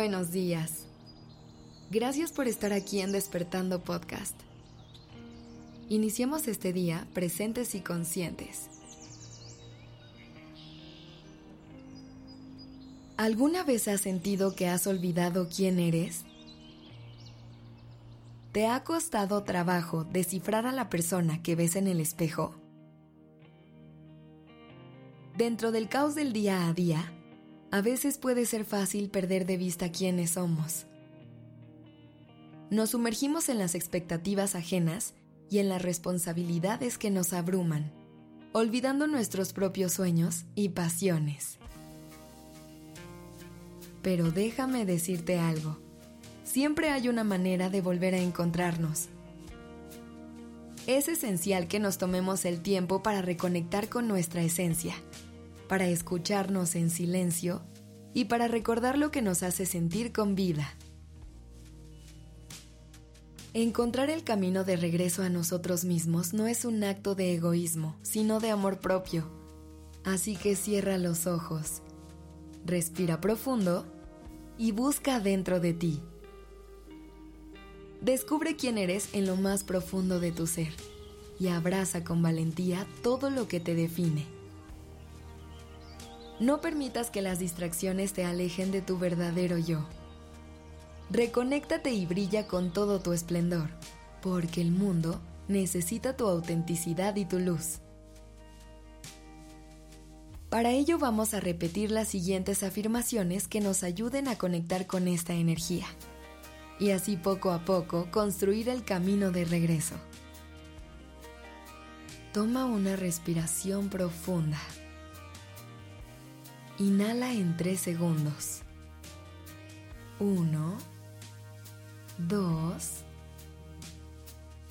Buenos días. Gracias por estar aquí en Despertando Podcast. Iniciemos este día presentes y conscientes. ¿Alguna vez has sentido que has olvidado quién eres? ¿Te ha costado trabajo descifrar a la persona que ves en el espejo? Dentro del caos del día a día, a veces puede ser fácil perder de vista quiénes somos. Nos sumergimos en las expectativas ajenas y en las responsabilidades que nos abruman, olvidando nuestros propios sueños y pasiones. Pero déjame decirte algo, siempre hay una manera de volver a encontrarnos. Es esencial que nos tomemos el tiempo para reconectar con nuestra esencia para escucharnos en silencio y para recordar lo que nos hace sentir con vida. Encontrar el camino de regreso a nosotros mismos no es un acto de egoísmo, sino de amor propio. Así que cierra los ojos, respira profundo y busca dentro de ti. Descubre quién eres en lo más profundo de tu ser y abraza con valentía todo lo que te define. No permitas que las distracciones te alejen de tu verdadero yo. Reconéctate y brilla con todo tu esplendor, porque el mundo necesita tu autenticidad y tu luz. Para ello vamos a repetir las siguientes afirmaciones que nos ayuden a conectar con esta energía y así poco a poco construir el camino de regreso. Toma una respiración profunda. Inhala en 3 segundos. 1, 2,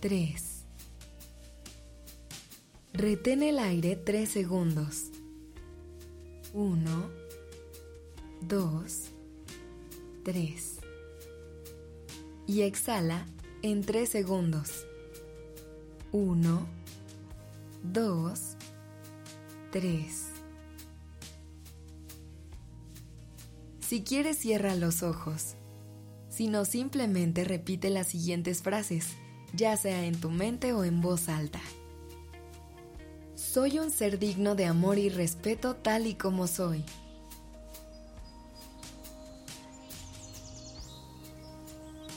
3. Retén el aire 3 segundos. 1, 2, 3. Y exhala en 3 segundos. 1, 2, 3. Si quieres cierra los ojos. Si no, simplemente repite las siguientes frases, ya sea en tu mente o en voz alta. Soy un ser digno de amor y respeto tal y como soy.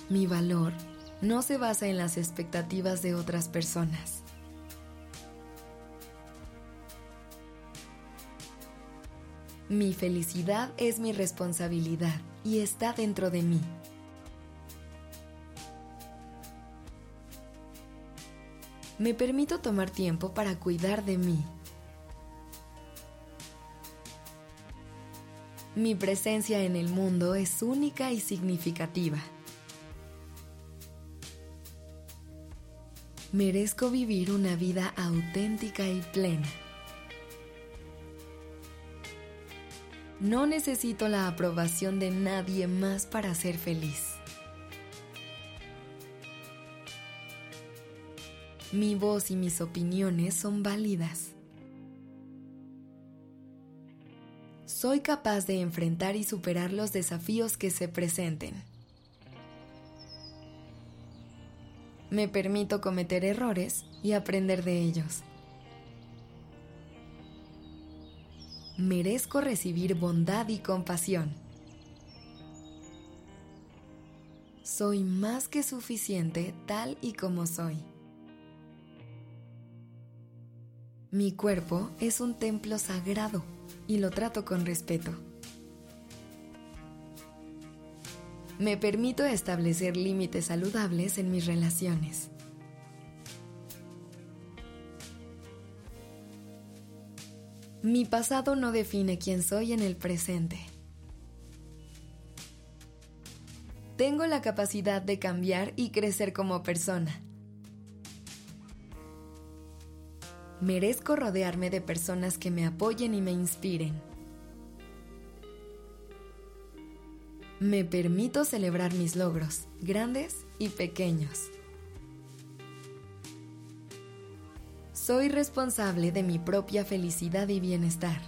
Mi valor no se basa en las expectativas de otras personas. Mi felicidad es mi responsabilidad y está dentro de mí. Me permito tomar tiempo para cuidar de mí. Mi presencia en el mundo es única y significativa. Merezco vivir una vida auténtica y plena. No necesito la aprobación de nadie más para ser feliz. Mi voz y mis opiniones son válidas. Soy capaz de enfrentar y superar los desafíos que se presenten. Me permito cometer errores y aprender de ellos. Merezco recibir bondad y compasión. Soy más que suficiente tal y como soy. Mi cuerpo es un templo sagrado y lo trato con respeto. Me permito establecer límites saludables en mis relaciones. Mi pasado no define quién soy en el presente. Tengo la capacidad de cambiar y crecer como persona. Merezco rodearme de personas que me apoyen y me inspiren. Me permito celebrar mis logros, grandes y pequeños. Soy responsable de mi propia felicidad y bienestar.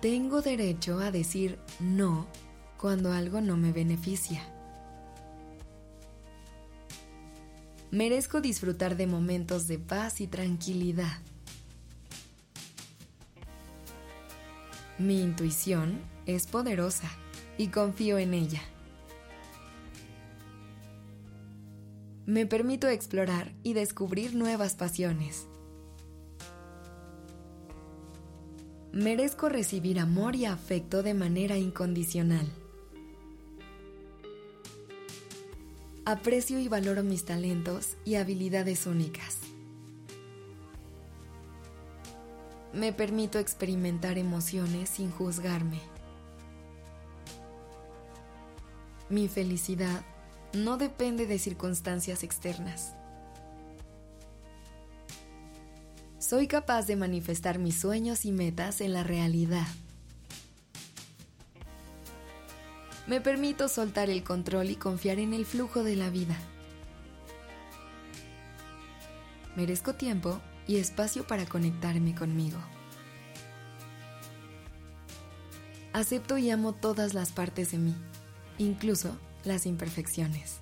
Tengo derecho a decir no cuando algo no me beneficia. Merezco disfrutar de momentos de paz y tranquilidad. Mi intuición es poderosa y confío en ella. Me permito explorar y descubrir nuevas pasiones. Merezco recibir amor y afecto de manera incondicional. Aprecio y valoro mis talentos y habilidades únicas. Me permito experimentar emociones sin juzgarme. Mi felicidad no depende de circunstancias externas. Soy capaz de manifestar mis sueños y metas en la realidad. Me permito soltar el control y confiar en el flujo de la vida. Merezco tiempo y espacio para conectarme conmigo. Acepto y amo todas las partes de mí, incluso las imperfecciones.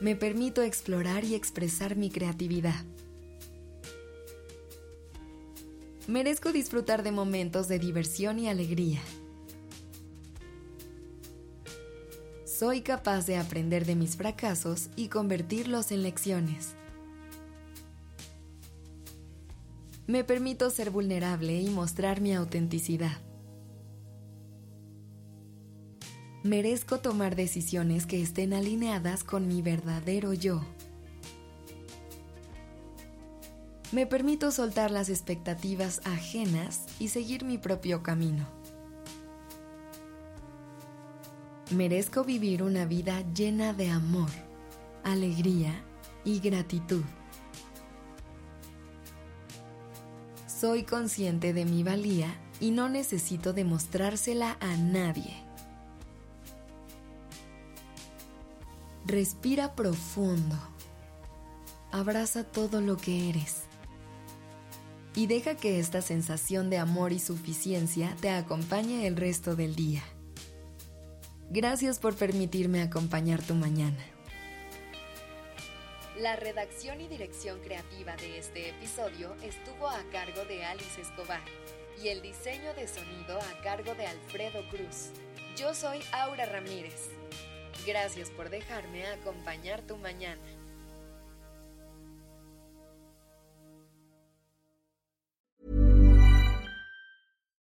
Me permito explorar y expresar mi creatividad. Merezco disfrutar de momentos de diversión y alegría. Soy capaz de aprender de mis fracasos y convertirlos en lecciones. Me permito ser vulnerable y mostrar mi autenticidad. Merezco tomar decisiones que estén alineadas con mi verdadero yo. Me permito soltar las expectativas ajenas y seguir mi propio camino. Merezco vivir una vida llena de amor, alegría y gratitud. Soy consciente de mi valía y no necesito demostrársela a nadie. Respira profundo. Abraza todo lo que eres. Y deja que esta sensación de amor y suficiencia te acompañe el resto del día. Gracias por permitirme acompañar tu mañana. La redacción y dirección creativa de este episodio estuvo a cargo de Alice Escobar y el diseño de sonido a cargo de Alfredo Cruz. Yo soy Aura Ramírez. Gracias por dejarme acompañar tu mañana.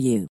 you.